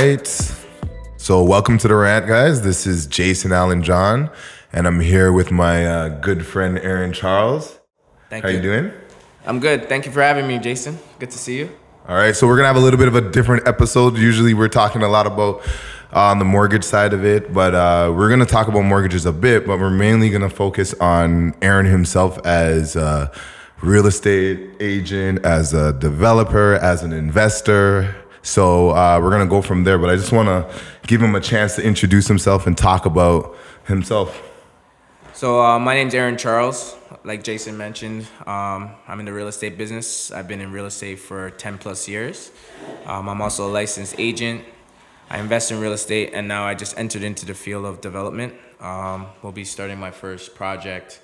right. So, welcome to the rant, guys. This is Jason Allen John, and I'm here with my uh, good friend Aaron Charles. Thank you. How you. you doing? I'm good. Thank you for having me, Jason. Good to see you. All right, so we're gonna have a little bit of a different episode. Usually, we're talking a lot about uh, on the mortgage side of it, but uh, we're gonna talk about mortgages a bit. But we're mainly gonna focus on Aaron himself as a real estate agent, as a developer, as an investor. So uh, we're gonna go from there. But I just wanna give him a chance to introduce himself and talk about himself. So, uh, my name's Aaron Charles. Like Jason mentioned, um, I'm in the real estate business. I've been in real estate for 10 plus years. Um, I'm also a licensed agent. I invest in real estate, and now I just entered into the field of development. Um, we'll be starting my first project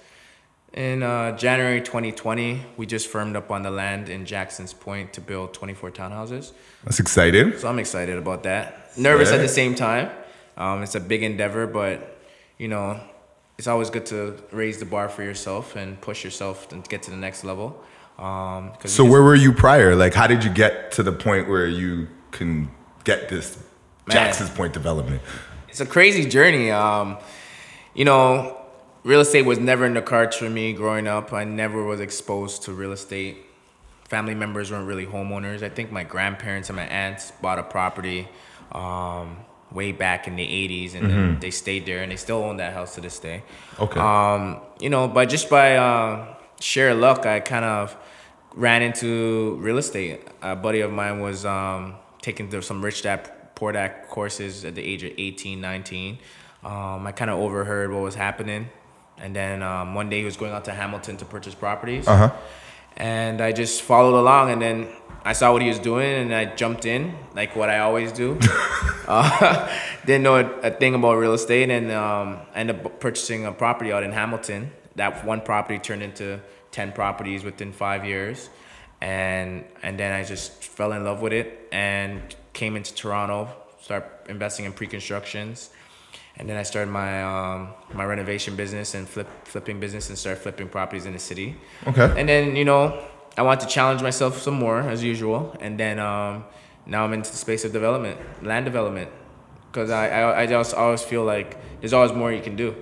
in uh, January 2020. We just firmed up on the land in Jackson's Point to build 24 townhouses. That's exciting. So I'm excited about that. Nervous at the same time. Um, it's a big endeavor, but you know, it's always good to raise the bar for yourself and push yourself and get to the next level. Um, 'cause So you where were you prior? Like, how did you get to the point where you can get this Man. Jackson's Point development? it's a crazy journey. Um, you know, real estate was never in the cards for me growing up. I never was exposed to real estate. Family members weren't really homeowners. I think my grandparents and my aunts bought a property um, way back in the 80s and then they stayed there and they still own that house to this day. Okay. Um, you know, but just by uh, sheer luck, I kind of ran into real estate. A buddy of mine was um, taking some rich dad poor dad courses at the age of 18, 19. Um, I kind of overheard what was happening. And then um, one day he was going out to Hamilton to purchase properties. Uh huh. And I just followed along and then I saw what he was doing and I jumped in, like what I always do. uh, didn't know a, a thing about real estate and um, ended up purchasing a property out in Hamilton. That one property turned into 10 properties within five years. And, and then I just fell in love with it and came into Toronto, start investing in pre-constructions. And then I started my um, my renovation business and flip flipping business and started flipping properties in the city. Okay. And then you know I want to challenge myself some more as usual. And then um, now I'm into the space of development, land development, because I, I I just always feel like there's always more you can do.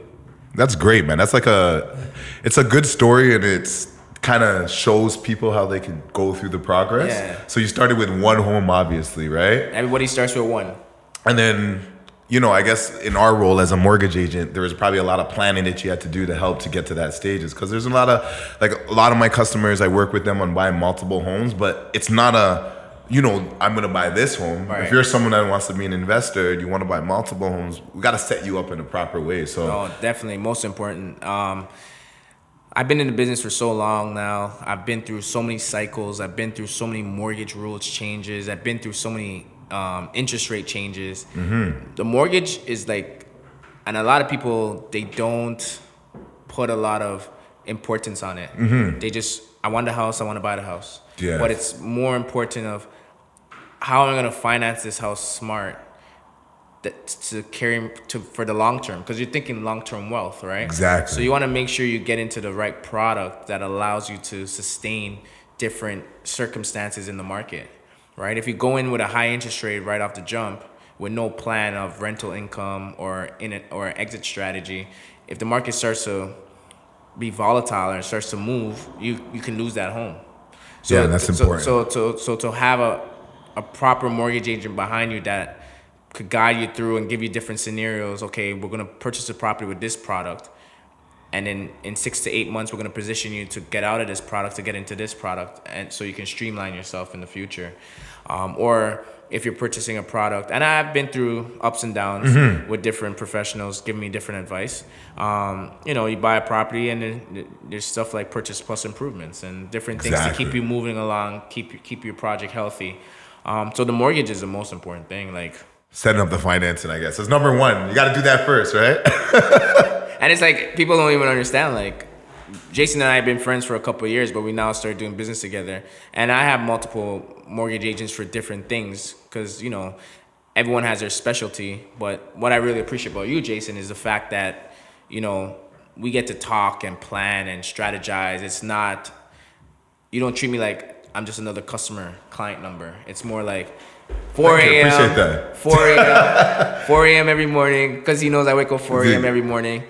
That's great, man. That's like a, it's a good story, and it's kind of shows people how they can go through the progress. Yeah. So you started with one home, obviously, right? Everybody starts with one. And then, you know, I guess in our role as a mortgage agent, there was probably a lot of planning that you had to do to help to get to that stages. Because there's a lot of, like, a lot of my customers, I work with them on buying multiple homes, but it's not a, you know, I'm gonna buy this home. Right. If you're someone that wants to be an investor and you want to buy multiple homes, we got to set you up in a proper way. So, Oh, definitely. Most important. Um, I've been in the business for so long now. I've been through so many cycles. I've been through so many mortgage rules changes. I've been through so many um, interest rate changes. The mortgage is like, and a lot of people they don't put a lot of importance on it. They just, I want the house. I want to buy the house. Yeah. But it's more important of how am I gonna finance this house smart that to carry to for the long term because you're thinking long term wealth, right? Exactly. So you want to make sure you get into the right product that allows you to sustain different circumstances in the market, right? If you go in with a high interest rate right off the jump with no plan of rental income or in it or exit strategy, if the market starts to be volatile and starts to move, you you can lose that home. So, Yeah, that's important. So, so, so to have a, a proper mortgage agent behind you that could guide you through and give you different scenarios. Okay, we're gonna purchase a property with this product, and then in six to eight months, we're gonna position you to get out of this product to get into this product, and so you can streamline yourself in the future. Um, or if you're purchasing a product, and I've been through ups and downs Mm-hmm. with different professionals giving me different advice. Um, you know, you buy a property, and then there's stuff like purchase plus improvements and different things to keep you moving along, keep keep your project healthy. Um, so the mortgage is the most important thing. Like, setting up the financing, I guess, is number one. You got to do that first, right? and it's like people don't even understand. Like, Jason and I have been friends for a couple years, but we now started doing business together. And I have multiple mortgage agents for different things because you know everyone has their specialty. But what I really appreciate about you, Jason, is the fact that you know we get to talk and plan and strategize. It's not you don't treat me like I'm just another customer client number. It's more like 4 a.m. appreciate that. 4 a.m. 4 a.m. every morning because he knows I wake up 4 a.m. Every morning.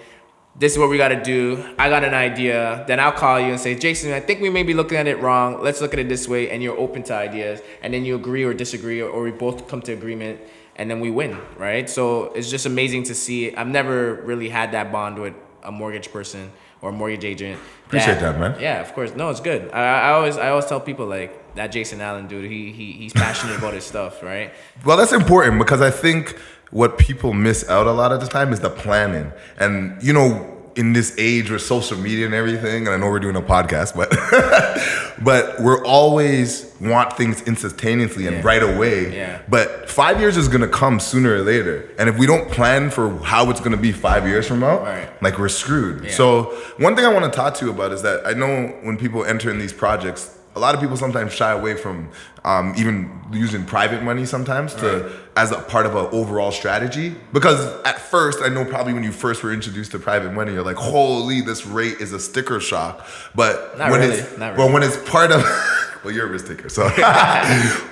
This is what we got to do. I got an idea. Then I'll call you and say, Jason, I think we may be looking at it wrong. Let's look at it this way. And you're open to ideas. And then you agree or disagree, or, or we both come to agreement. And then we win, right? So it's just amazing to see. I've never really had that bond with a mortgage person or a mortgage agent. Appreciate that, man. Yeah, of course. No, it's good. I, I always I always tell people like that Jason Allen dude. He he he's passionate about his stuff, right? Well, that's important because I think what people miss out a lot of the time is the planning. And, you know, in this age with social media and everything, and I know we're doing a podcast, but but we're always want things instantaneously and Yeah. right away. Yeah. But five years is gonna come sooner or later. And if we don't plan for how it's gonna be five years from now, Right. like we're screwed. Yeah. So one thing I want to talk to you about is that I know when people enter in these projects, a lot of people sometimes shy away from um, even using private money sometimes to as a part of an overall strategy. Because at first, I know probably when you first were introduced to private money, you're like, "Holy, this rate is a sticker shock." But Not when really, it's not really. when it's part of well, you're a risk taker, so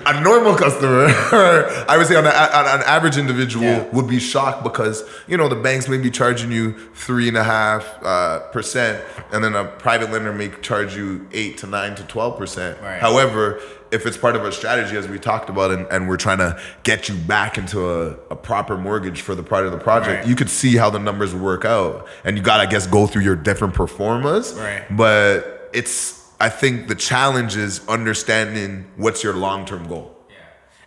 a normal customer, I would say on, a, on an average individual Yeah. would be shocked because you know the banks may be charging you three and a half uh, percent, and then a private lender may charge you eight to nine to twelve percent. Right. However, if it's part of a strategy, as we talked about, and, and we're trying to get you back into a, a proper mortgage for the part of the project, Right. you could see how the numbers work out, and you got to I guess go through your different pro formas. Right. But it's I think the challenge is understanding what's your long term goal. Yeah.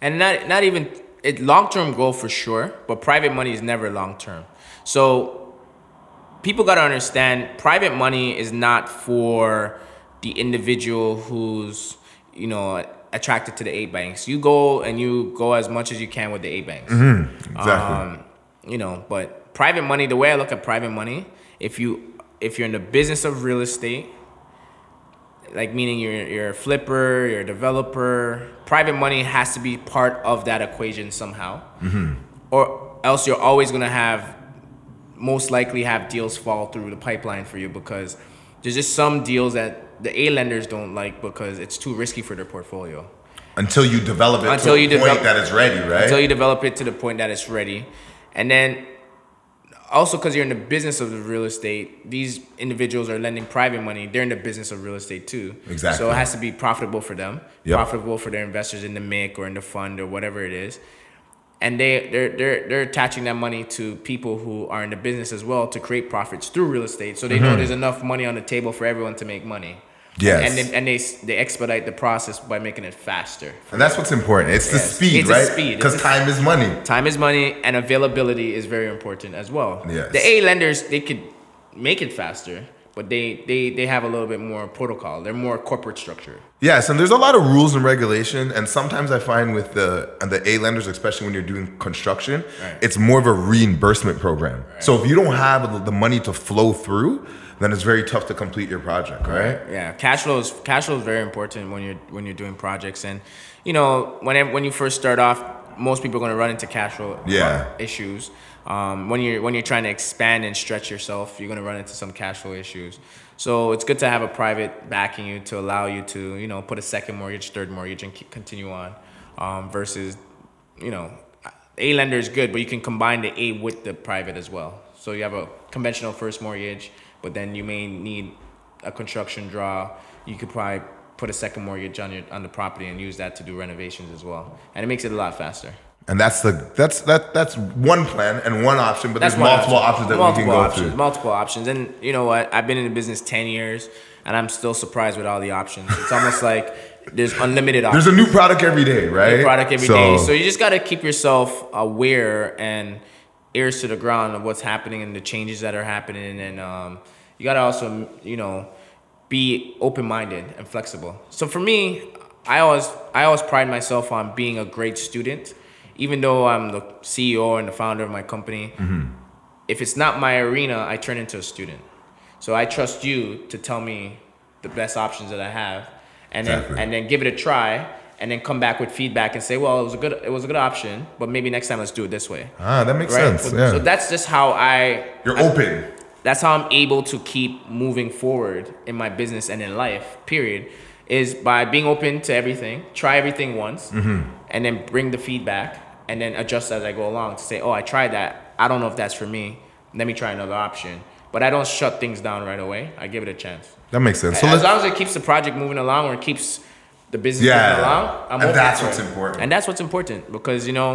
and not not even it long term goal for sure, but private money is never long term. So people got to understand private money is not for the individual who's you know attracted to the A banks. You go and you go as much as you can with the A banks. Exactly. Um, you know, but private money, the way I look at private money, if you if you're in the business of real estate, like meaning you're you're a flipper, you're a developer, private money has to be part of that equation somehow, mm-hmm. or else you're always gonna have most likely have deals fall through the pipeline for you because there's just some deals that the A lenders don't like because it's too risky for their portfolio. Until you develop it Until to you develop- that it's ready, right? until you develop it to the point that it's ready and then also because you're in the business of the real estate these individuals are lending private money they're in the business of real estate too Exactly. so it has to be profitable for them Yep. profitable for their investors in the MIC or in the fund or whatever it is and they they're, they're they're attaching that money to people who are in the business as well to create profits through real estate so they know there's enough money on the table for everyone to make money Mm-hmm. Yes. and they, and they they expedite the process by making it faster and that's what's important. It's the Yes. speed, It's right? speed. Because time is money. Time is money, and availability is very important as well. Yes. The A lenders they could make it faster, but they they they have a little bit more protocol. They're more corporate structure. Yes, and there's a lot of rules and regulation, and sometimes I find with the and the A lenders, especially when you're doing construction, Right. it's more of a reimbursement program. So if you don't have the money to flow through, then it's very tough to complete your project, right? Yeah, cash flow is cash flow is very important when you're when you're doing projects, and you know whenever when you first start off, most people are going to run into cash flow Yeah. issues. Um, when you're when you're trying to expand and stretch yourself, you're going to run into some cash flow issues. So it's good to have a private backing you to allow you to you know put a second mortgage, third mortgage, and continue on. Um, versus, you know, a lender is good, but you can combine the A with the private as well. So you have a conventional first mortgage, but then you may need a construction draw. You could probably put a second mortgage on your on the property and use that to do renovations as well, and it makes it a lot faster. And that's the that's that that's one plan and one option, but there's multiple option. options that multiple we can go options, through. Multiple options, and you know what? I've been in the business ten years, and I'm still surprised with all the options. It's almost like there's unlimited options. There's a new product every day, right? product every day. So you just got to keep yourself aware and ears to the ground of what's happening and the changes that are happening, and um, you got to also, you know, be open minded and flexible. So for me, I always I always pride myself on being a great student, even though I'm the CEO and the founder of my company. If it's not my arena, I turn into a student. So I trust you to tell me the best options that I have, and then and then give it a try, and then come back with feedback and say, well, it was a good it was a good option, but maybe next time let's do it this way. Ah, that makes Right. sense. So, yeah. so that's just how I You're I- open. That's how I'm able to keep moving forward in my business and in life, period. is by being open to everything, try everything once, Mm-hmm. and then bring the feedback, and then adjust as I go along to say, oh, I tried that. I don't know if that's for me. Let me try another option. But I don't shut things down right away. I give it a chance. That makes sense. So as long as it keeps the project moving along or it keeps the business Yeah. moving along, I'm And that's what's it. important. And that's what's important because you know,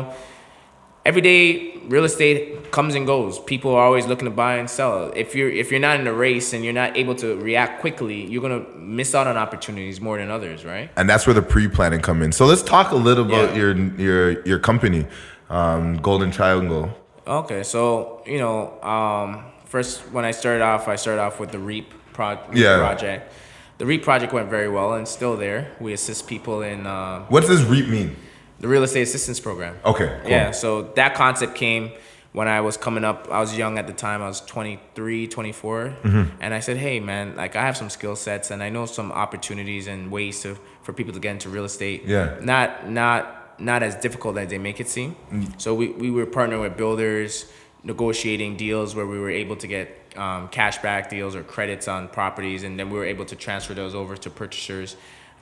every day real estate comes and goes. People are always looking to buy and sell. If you're if you're not in a race and you're not able to react quickly, you're gonna miss out on opportunities more than others, right? and that's where the pre-planning come in. So let's talk a little about Yeah. your your your company, um, Golden Triangle. Okay, so you know, um, first when I started off, I started off with the REAP pro- Yeah. project. The REAP project went very well and still there. We assist people in uh, What does this REAP mean? The real estate assistance program. Okay, cool. Yeah, so that concept came when I was coming up. I was young at the time. I was 23, 24. Mm-hmm. And I said, hey, man, like I have some skill sets and I know some opportunities and ways to for people to get into real estate. Yeah. Not, not, not as difficult as they make it seem. So we, we were partnering with builders, negotiating deals where we were able to get um, cashback deals or credits on properties. And then we were able to transfer those over to purchasers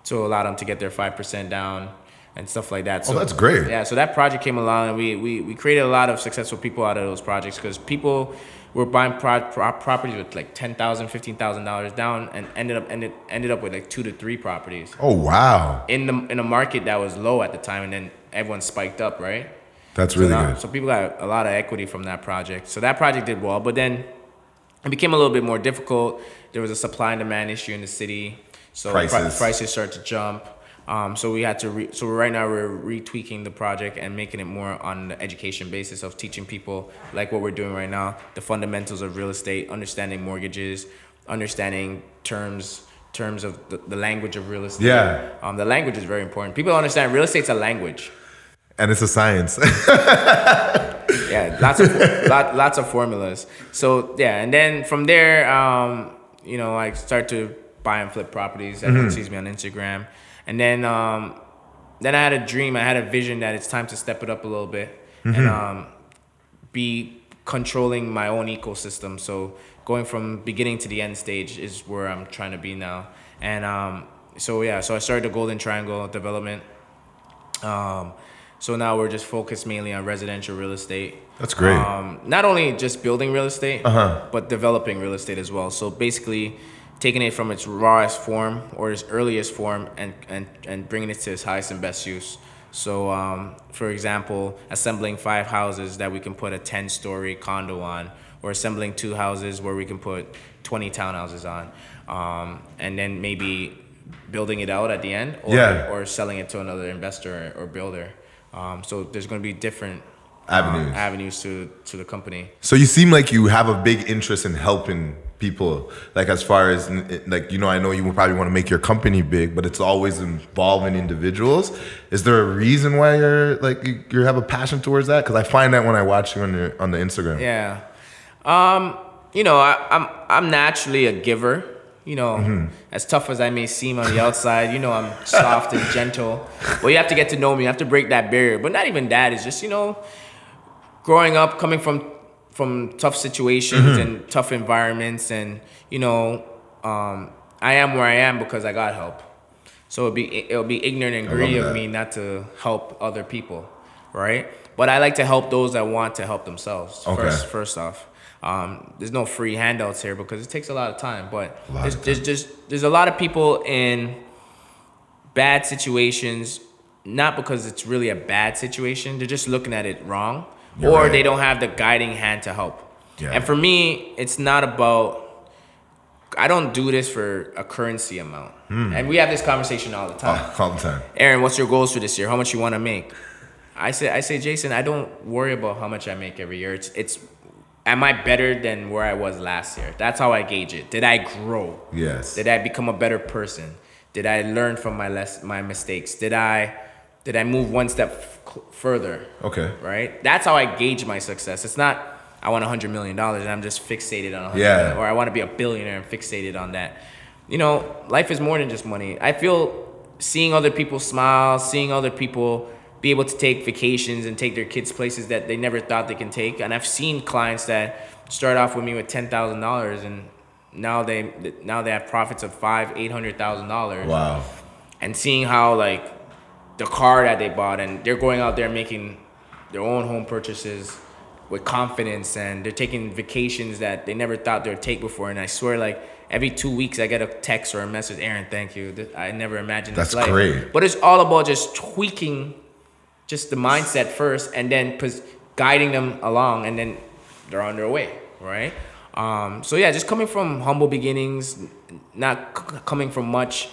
to allow them to get their 5% down and stuff like that. Oh, so Oh, that's great. Yeah, so that project came along, and we we, we created a lot of successful people out of those projects because people were buying pro- pro- properties with like ten thousand, fifteen thousand dollars down, and ended up ended ended up with like two to three properties Oh wow, in the in a market that was low at the time, and then everyone spiked up, right? that's really so now- good. So people got a lot of equity from that project. So that project did well, but then it became a little bit more difficult. There was a supply and demand issue in the city, so pri- Prices. prices started to jump. Um, so we had to. Re- so right now we're retweaking the project and making it more on the education basis of teaching people like what we're doing right now, the fundamentals of real estate, understanding mortgages, understanding terms terms of the, the language of real estate. Yeah. Um, the language is very important. People don't understand real estate's a language. And it's a science. yeah, lots of lot, lots of formulas. So yeah, and then from there, um, you know, I start to buy and flip properties. Everyone sees me on Instagram, and then um, then I had a dream. I had a vision that it's time to step it up a little bit and um, be controlling my own ecosystem. So going from beginning to the end stage is where I'm trying to be now. And um, so yeah, so I started the Golden Triangle development. Um, so now we're just focused mainly on residential real estate. That's great. Um, not only just building real estate, Uh-huh. but developing real estate as well. So basically, taking it from its rawest form or its earliest form and and and bringing it to its highest and best use. So, um, for example, assembling five houses that we can put a ten-story condo on, or assembling two houses where we can put twenty townhouses on, um, and then maybe building it out at the end, or, Yeah. or selling it to another investor or builder. Um, so there's going to be different Avenues. um, avenues to to the company. So you seem like you have a big interest in helping people. Like as far as like you know, I know you would probably want to make your company big, but it's always involving individuals. Is there a reason why you're like you, you have a passion towards that? Because I find that when I watch you on your on the Instagram. Yeah. Um, you know, I, I'm I'm naturally a giver. You know, Mm-hmm. as tough as I may seem on the outside, you know, I'm soft and gentle. But you have to get to know me. You have to break that barrier. But not even that. It's just you know, growing up, coming from from tough situations Mm-hmm. and tough environments, and you know, um, I am where I am because I got help. So it'll be it'll be ignorant and greedy of me not to help other people, right? But I like to help those that want to help themselves. Okay. First, first off, um, there's no free handouts here because it takes a lot of time. But there's, of there's just there's a lot of people in bad situations, not because it's really a bad situation. They're just looking at it wrong, You're or right. they don't have the guiding hand to help. Yeah. And for me, it's not about. I don't do this for a currency amount. Hmm. And we have this conversation all the time. All the time. Aaron, what's your goals for this year? How much you want to make? I say, I say, Jason, I don't worry about how much I make every year. It's, it's, am I better than where I was last year? That's how I gauge it. Did I grow? Yes. Did I become a better person? Did I learn from my less, my mistakes? Did I, did I move one step f- further? Okay. Right. That's how I gauge my success. It's not I want a hundred million dollars and I'm just fixated on a hundred Yeah. million, or I want to be a billionaire and fixated on that. You know, life is more than just money. I feel seeing other people smile, seeing other people be able to take vacations and take their kids places that they never thought they can take. And I've seen clients that start off with me with ten thousand dollars and now they now they have profits of five eight hundred thousand dollars Wow. and seeing how like the car that they bought and they're going out there making their own home purchases with confidence and they're taking vacations that they never thought they would take before. And i swear like every two weeks i get a text or a message aaron thank you. I never imagined That's this life. great. but it's all about just tweaking just the mindset first and then guiding them along and then they're on their way right? Um, so yeah just coming from humble beginnings not c- coming from much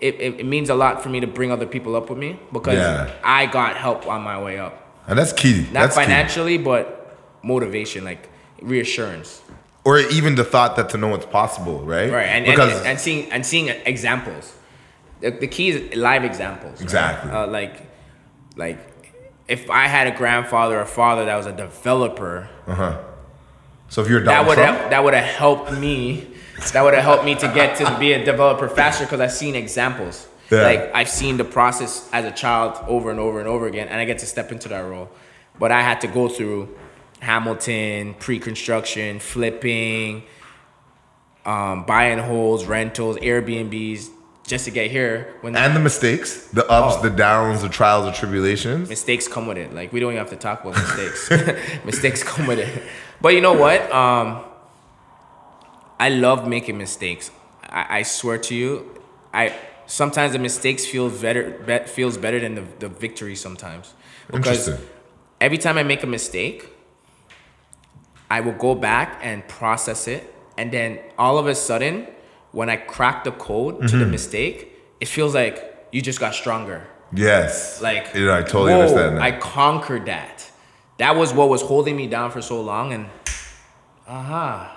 it, it, it means a lot for me to bring other people up with me because Yeah. i got help on my way up And that's key. not that's key. financially but motivation like reassurance Or even the thought that to know it's possible, right? right and, because and, and seeing and seeing examples the, the key is live examples right? Exactly. uh, like like if i had a grandfather or father that was a developer Uh huh. so if you're that Donald would Trump, that would have helped me that would have helped me to get to be a developer faster because i've seen examples Yeah. like i've seen the process as a child over and over and over again and i get to step into that role but i had to go through hamilton pre-construction flipping um, buying holes rentals airbnbs just to get here when and the mistakes, the ups, Oh. the downs, the trials, the tribulations. mistakes come with it. Like we don't even have to talk about mistakes. mistakes come with it. But you know what? Um, I love making mistakes. I, I swear to you, I sometimes the mistakes feel better. Bet, feels better than the, the victory sometimes. Because Interesting. every time I make a mistake, I will go back and process it, and then all of a sudden, when I crack the code to the Mm-hmm. mistake, it feels like you just got stronger. Yes. Like, yeah, I totally whoa, understand that. I conquered that. That was what was holding me down for so long, and aha,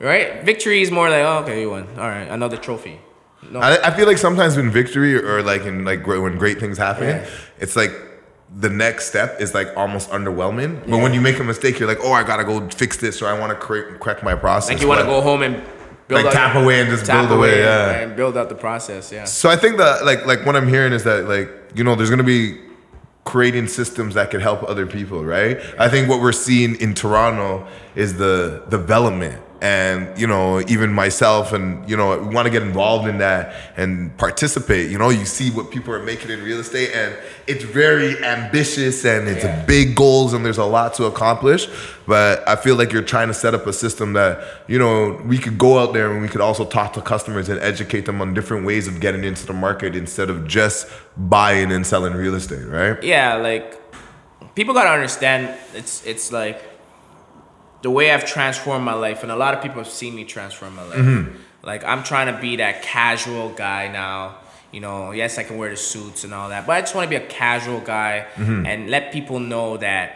right? Victory is more like, oh, okay, you won. All right, another trophy. No, I, I feel like sometimes in victory or like in like when great things happen, Yeah. it's like the next step is like almost underwhelming. But when you make a mistake, you're like, oh, I gotta go fix this, or I want to cre- correct my process. like you want to go home and build Like, tap away and just build away, yeah. and build out the process. Yeah. So I think that like like what I'm hearing is that like you know there's gonna be creating systems that could help other people, right? I think what we're seeing in Toronto is the development. And you know, even myself, and you know, we want to get involved in that and participate. You know, you see what people are making in real estate, and it's very ambitious and it's Yeah. big goals, and there's a lot to accomplish. But I feel like you're trying to set up a system that you know we could go out there and we could also talk to customers and educate them on different ways of getting into the market instead of just buying and selling real estate, right? yeah, like people gotta understand it's it's like the way I've transformed my life, and a lot of people have seen me transform my life. Mm-hmm. Like I'm trying to be that casual guy now. You know, yes, I can wear the suits and all that, but I just want to be a casual guy Mm-hmm. and let people know that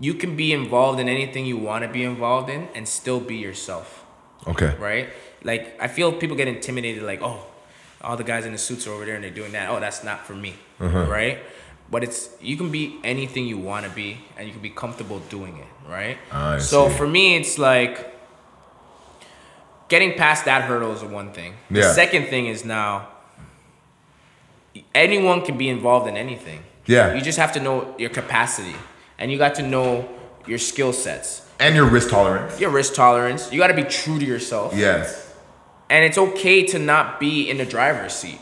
you can be involved in anything you want to be involved in and still be yourself Okay. right? Like I feel people get intimidated, like, oh, all the guys in the suits are over there and they're doing that. Oh, that's not for me, right? But it's you can be anything you want to be, and you can be comfortable doing it, right? Ah, I so see. for me, it's like getting past that hurdle is one thing. The Yeah. second thing is now anyone can be involved in anything. Yeah. You just have to know your capacity, and you got to know your skill sets, And your risk tolerance. your risk tolerance. You got to be true to yourself. Yes. And it's okay to not be in the driver's seat.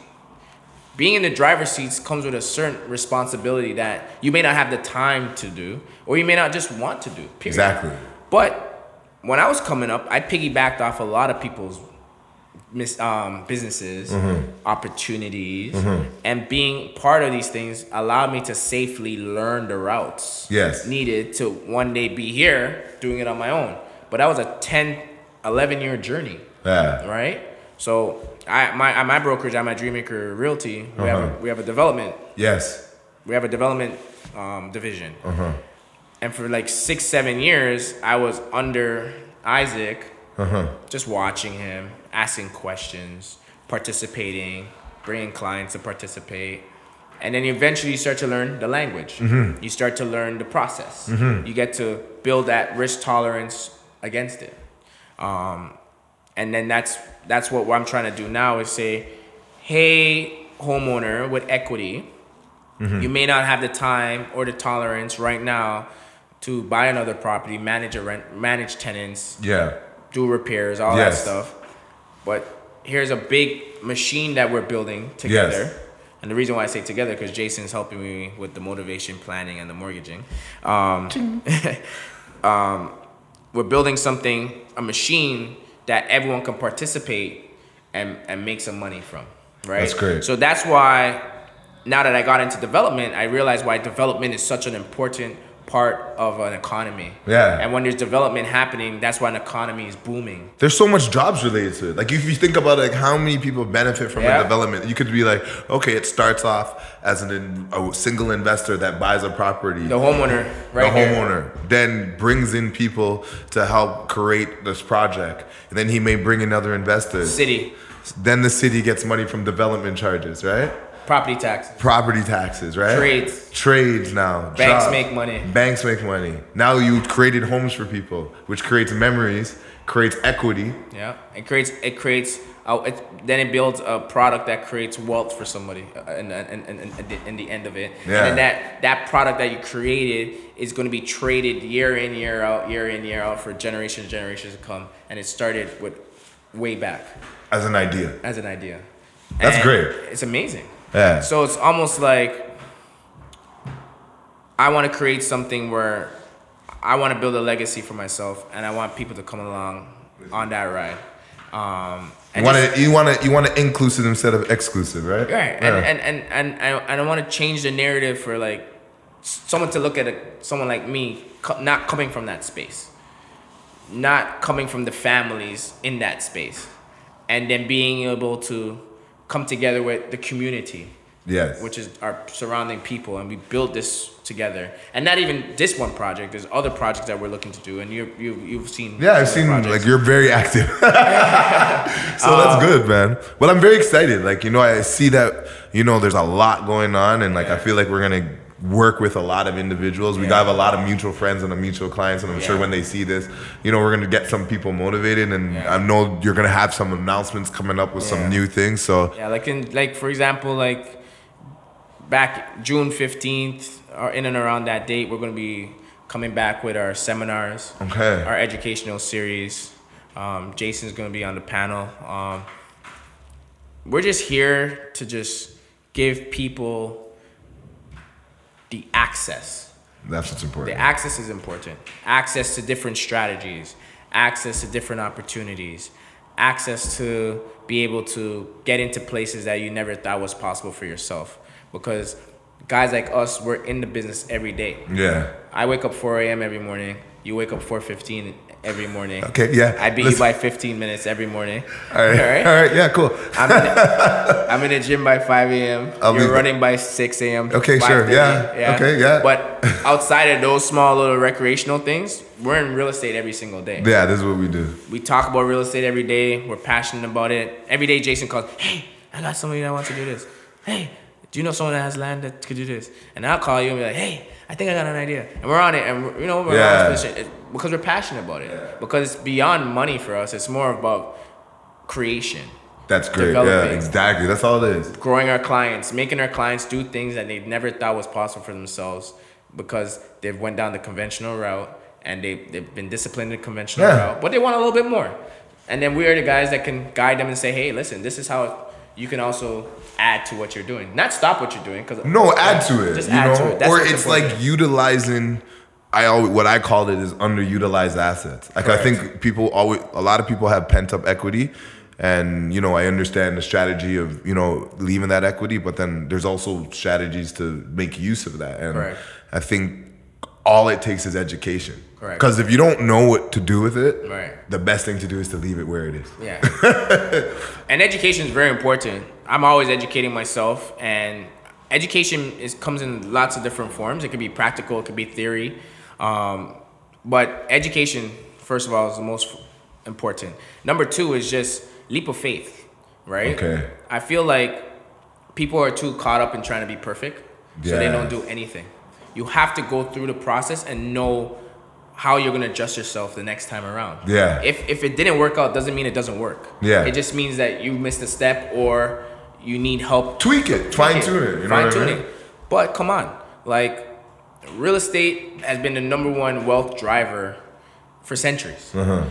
Being in the driver's seats comes with a certain responsibility that you may not have the time to do, or you may not just want to do. Period. Exactly. But when I was coming up, I piggybacked off a lot of people's mis- um, businesses, Mm-hmm. opportunities, and being part of these things allowed me to safely learn the routes Yes. needed to one day be here doing it on my own. But that was a 10, 11 year journey Yeah. right? So I my at my brokerage, I'm at my Dreammaker Realty, we have Uh-huh. a, we have a development Yes. we have a development um, division, and for like six seven years, I was under Isaac, uh-huh. just watching him, asking questions, participating, bringing clients to participate. And then eventually you start to learn the language. You start to learn the process. You get to build that risk tolerance against it. Um, and then that's that's what I'm trying to do now is say, hey, homeowner with equity, you may not have the time or the tolerance right now to buy another property, manage a rent, manage tenants, Yeah. do repairs, all Yes. that stuff. But here's a big machine that we're building together. Yes. And the reason why I say together because Jason's helping me with the motivation planning and the mortgaging. Um, um, we're building something, a machine that everyone can participate and, and make some money from. Right. That's great. So that's why now that I got into development, I realized why development is such an important part of an economy. Yeah. And when there's development happening, that's why an economy is booming. There's so much jobs related to it. Like if you think about like how many people benefit from Yeah. a development, you could be like, okay, it starts off as an in, a single investor that buys a property. The homeowner, right? the there. homeowner then brings in people to help create this project, and then he may bring in other investors. City, Then the city gets money from development charges, right? Property tax, Property taxes, right? Trades. Trades now. Banks jobs. make money. Banks make money. Now you created homes for people, which creates memories, creates equity. Yeah, it creates it creates uh, it, then it builds a product that creates wealth for somebody uh, in, in, in, in, in, the, in the end of it. Yeah. And that that product that you created is going to be traded year in year out, year in year out for generations generations to come. And it started with way back As an idea. as an idea. That's And great. It's amazing. Yeah. So it's almost like I want to create something where I want to build a legacy for myself, and I want people to come along on that ride. Um, You want to you want to you want to inclusive instead of exclusive, right? right, Yeah. and, and and and I, and I want to change the narrative for like someone to look at a, someone like me, co- not coming from that space, not coming from the families in that space, and then being able to come together with the community yes. which is our surrounding people, and we build this together. And not even this one project. There's other projects that we're looking to do, and you you you've seen. Yeah, I've seen the like you're very active. so that's um, good, man. But I'm very excited. Like, you know, I see that, you know, there's a lot going on and like I feel like we're gonna work with a lot of individuals. We Yeah. have a lot of mutual friends and a mutual clients, and I'm sure when they see this, you know, we're gonna get some people motivated and Yeah. I know you're gonna have some announcements coming up with Yeah. some new things. So Yeah, like in like for example, like back June fifteenth or in and around that date, we're gonna be coming back with our seminars, Okay. our educational series. Um, Jason's gonna be on the panel. Um, we're just here to just give people the access. that's what's important. The access is important. Access to different strategies, access to different opportunities, access to be able to get into places that you never thought was possible for yourself. Because guys like us, we're in the business every day. yeah. I wake up 4 a.m. every morning. You wake up 4:15 every morning. Okay, yeah. I beat Listen. you by 15 minutes every morning. All right. All right. Yeah, cool. I'm in, the, I'm in the gym by 5 a.m. I'll You're running by 6 a.m. Okay, sure, Yeah. yeah, okay, yeah. But outside of those small little recreational things, we're in real estate every single day. Yeah, this is what we do. We talk about real estate every day. We're passionate about it. Every day, Jason calls, hey, I got somebody that wants to do this. Hey, do you know someone that has land that could do this? And I'll call you and be like, hey, I think I got an idea. And we're on it. And, you know, we're Yeah. on this position. It- because we're passionate about it. Because it's beyond money for us. It's more about creation. That's great. Yeah, exactly. That's all it is. growing our clients, making our clients do things that they never thought was possible for themselves because they've went down the conventional route and they, they've been disciplined in the conventional Yeah. route, but they want a little bit more. And then we are the guys that can guide them and say, hey, listen, this is how you can also add to what you're doing. Not stop what you're doing. Cause No, add to it. Just you add know? to it. That's or it's like utilizing. I always what I call it is underutilized assets. Like I think people always a lot of people have pent up equity, and you know I understand the strategy of you know leaving that equity, but then there's also strategies to make use of that, and Correct. I think all it takes is education. Because if you don't know what to do with it, Right. the best thing to do is to leave it where it is. Yeah. and education is very important. I'm always educating myself, and education is comes in lots of different forms. It could be practical, it could be theory, um, but education, first of all, is the most important. Number two is just leap of faith, right? Okay. I feel like people are too caught up in trying to be perfect, so they don't do anything. You have to go through the process and know how you're gonna adjust yourself the next time around. Yeah. If if it didn't work out, doesn't mean it doesn't work. Yeah. It just means that you missed a step or you need help. Tweak it, fine tune it. You know Fine what I tuning. mean? But come on, like real estate has been the number one wealth driver for centuries. Uh-huh.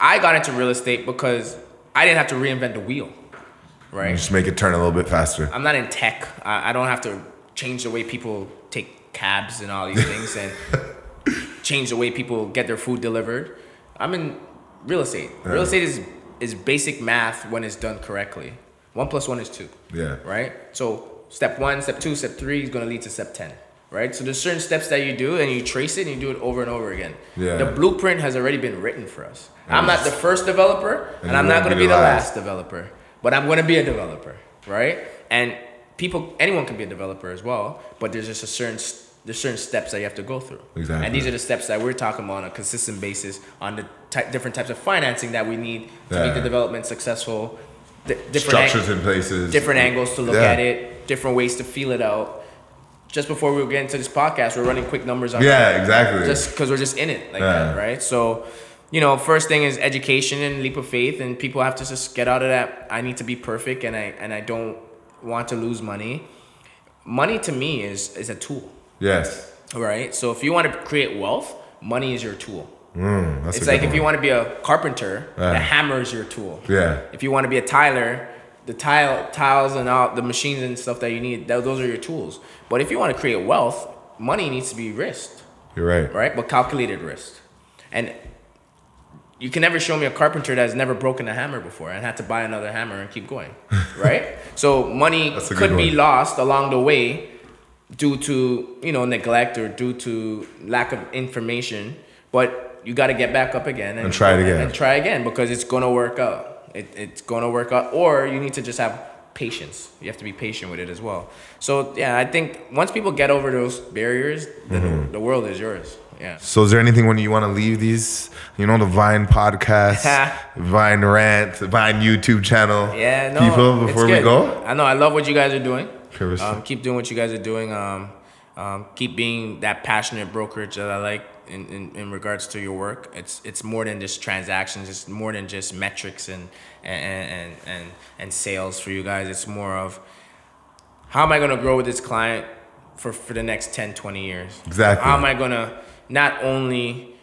I got into real estate because I didn't have to reinvent the wheel, right? Just make it turn a little bit faster. I'm not in tech. I, I don't have to change the way people take cabs and all these things and change the way people get their food delivered. I'm in real estate. Real estate is is basic math when it's done correctly. One plus one is two. Yeah. Right. So step one, step two, step three is going to lead to step ten. Right. So there's certain steps that you do and you trace it and you do it over and over again. Yeah. The blueprint has already been written for us. I'm not the first developer and, you I'm not going to be be the last. developer, but I'm going to be a developer. Right. And people, anyone can be a developer as well, but there's just a certain s- there's certain steps that you have to go through. Exactly. And these are the steps that we're talking about on a consistent basis on the ty- different types of financing that we need to Yeah. make the development successful. Di- different ang- Structures in places. different angles to look Yeah. at it, different ways to feel it out. Just before we were getting to this podcast, we're running quick numbers on Yeah, exactly. just because we're just in it like Yeah. that, right? So, you know, first thing is education and leap of faith, and people have to just get out of that. I need to be perfect, and I and I don't want to lose money. Money to me is is a tool, yes. right? So if you want to create wealth, money is your tool. Mm, that's It's like if you want to be a carpenter, Yeah. the hammer is your tool. Yeah. If you want to be a tiler, the tile tiles and all the machines and stuff that you need, tho- those are your tools. But if you want to create wealth, money needs to be risked, You're right. right? But calculated risk. And you can never show me a carpenter that's never broken a hammer before and had to buy another hammer and keep going, right? so money could be lost along the way due to you know neglect or due to lack of information, but you got to get back up again and, And try it again. and try again because it's gonna work out. It, it's gonna work out, or you need to just have patience. You have to be patient with it as well. So yeah, I think once people get over those barriers, then Mm-hmm. the world is yours. Yeah. So is there anything when you want to leave these, you know, the Vine podcast, Vine rant, Vine YouTube channel, Yeah, no. people before we go? I know. I love what you guys are doing. Um, keep doing what you guys are doing. Um, um, keep being that passionate brokerage that I like in, in, in regards to your work. It's it's more than just transactions. It's more than just metrics and and and and, and sales for you guys. It's more of how am I going to grow with this client for, for the next 10, 20 years? Exactly. How am I going to not only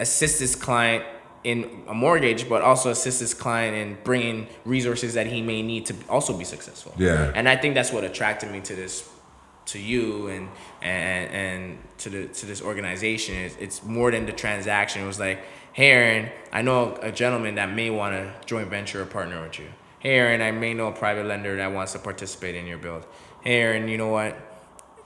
assist this client in a mortgage, but also assist this client in bringing resources that he may need to also be successful. Yeah. And I think that's what attracted me to this, to you and and and to the to this organization. It's, it's more than the transaction. It was like, hey Aaron, I know a gentleman that may want to joint venture or partner with you. Hey Aaron, I may know a private lender that wants to participate in your build. Hey Aaron, you know what?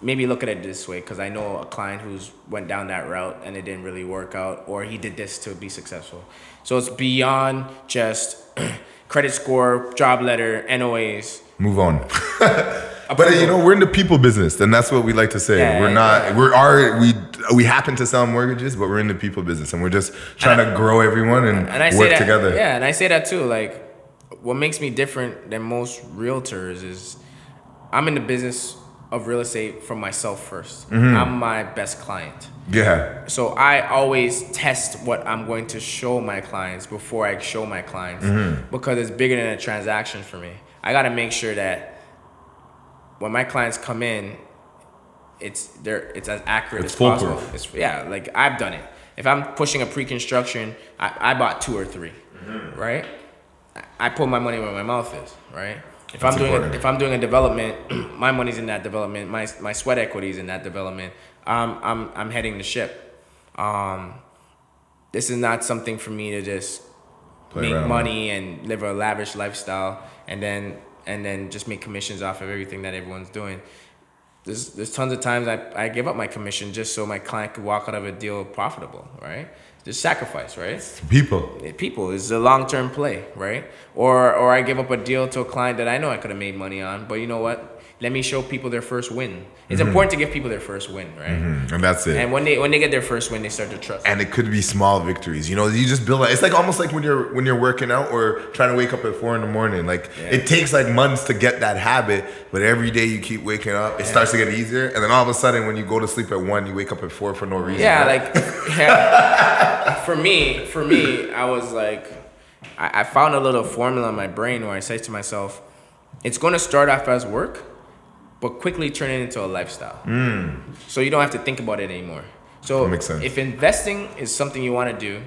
Maybe look at it this way because I know a client who's went down that route and it didn't really work out, or he did this to be successful. So it's beyond just credit score, job letter, NOAs. Move on. but uh, you know, we're in the people business, and that's what we like to say. Yeah, we're not. yeah. We're are we we happen to sell mortgages, but we're in the people business, and we're just trying to grow everyone and, And I work that, together. Yeah, and I say that too. Like, what makes me different than most realtors is I'm in the business of real estate for myself 1st i Mm-hmm. I'm my best client. Yeah. So I always test what I'm going to show my clients before I show my clients Mm-hmm. because it's bigger than a transaction for me. I got to make sure that when my clients come in, it's they're it's as accurate It's as possible. It's yeah, like I've done it. If I'm pushing a pre-construction, I, I bought two or 3 Mm-hmm. right? I put my money where my mouth is, right? If That's I'm doing important. if I'm doing a development, my money's in that development. My my sweat equity is in that development. I'm I'm I'm heading the ship. Um, this is not something for me to just Play make money and live a lavish lifestyle and then and then just make commissions off of everything that everyone's doing. There's there's tons of times I, I give up my commission just so my client could walk out of a deal profitable, right? Just sacrifice, right? People. people is a long term play, right? Or or I give up a deal to a client that I know I could have made money on, but you know what? Let me show people their first win. It's mm-hmm. important to give people their first win, right? Mm-hmm. And that's it. And when they when they get their first win, they start to trust. and it could be small victories. You know, you just build. It. It's like almost like when you're when you're working out or trying to wake up at four in the morning. Like Yeah. it takes like months to get that habit, but every day you keep waking up, it starts to get easier. And then all of a sudden, when you go to sleep at one, you wake up at four for no reason. Yeah, like yeah. For me, for me, I was like, I, I found a little formula in my brain where I say to myself, it's going to start off as work, but quickly turn it into a lifestyle. Hmm. So you don't have to think about it anymore. So That makes sense. if investing is something you want to do,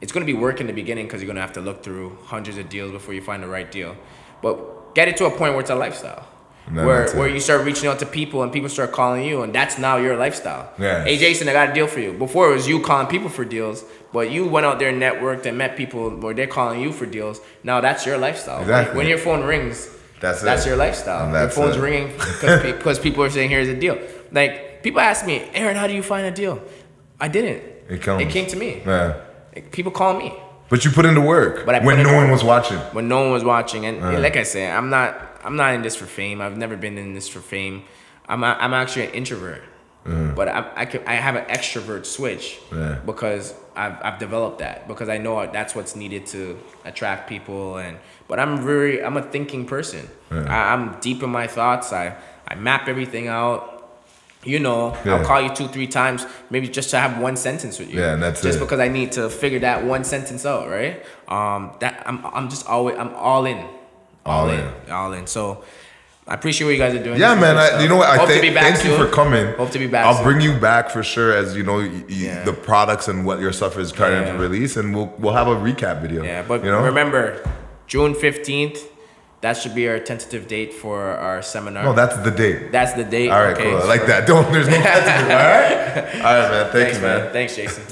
it's gonna be work in the beginning because you're gonna have to look through hundreds of deals before you find the right deal. But get it to a point where it's a lifestyle. then where where you start reaching out to people and people start calling you and that's now your lifestyle. Yes. Hey Jason, I got a deal for you. Before it was you calling people for deals, but you went out there and networked and met people where they're calling you for deals. Now that's your lifestyle. When- Exactly. When, your phone rings, That's that's it. your lifestyle. And your phone's it. ringing because because people are saying here's a deal. Like people ask me, Aaron, how do you find a deal? I didn't. It comes. It came to me. Yeah. Like, People call me But you put into work But I when no one was watching. when no one was watching. And like I said, I'm not I'm not in this for fame. I've never been in this for fame. I'm a, I'm actually an introvert, but I I, can, I have an extrovert switch. Yeah. because I've I've developed that because I know that's what's needed to attract people and. But I'm very I'm a thinking person. I, I'm deep in my thoughts. I I map everything out. You know, Yeah. I'll call you two, three times, maybe just to have one sentence with you. Yeah, and that's just it. because I need to figure that one sentence out, right? Um, that I'm, I'm just always, I'm all in, All in, all in. So I appreciate what you guys are doing. Yeah, man. I, you know what? I Hope to thank, be back thank you for coming. Hope to be back. I'll soon. bring you back for sure, as you know, Yeah. the products and what your stuff is trying Yeah. to release, and we'll we'll have a recap video. Yeah, but you know, remember, June fifteenth, that should be our tentative date for our seminar. no, that's the date. That's the date. All right, okay, cool. I like that. Don't there's no. all right, all right, man. Thank Thanks, you, man. man. Thanks, Jason.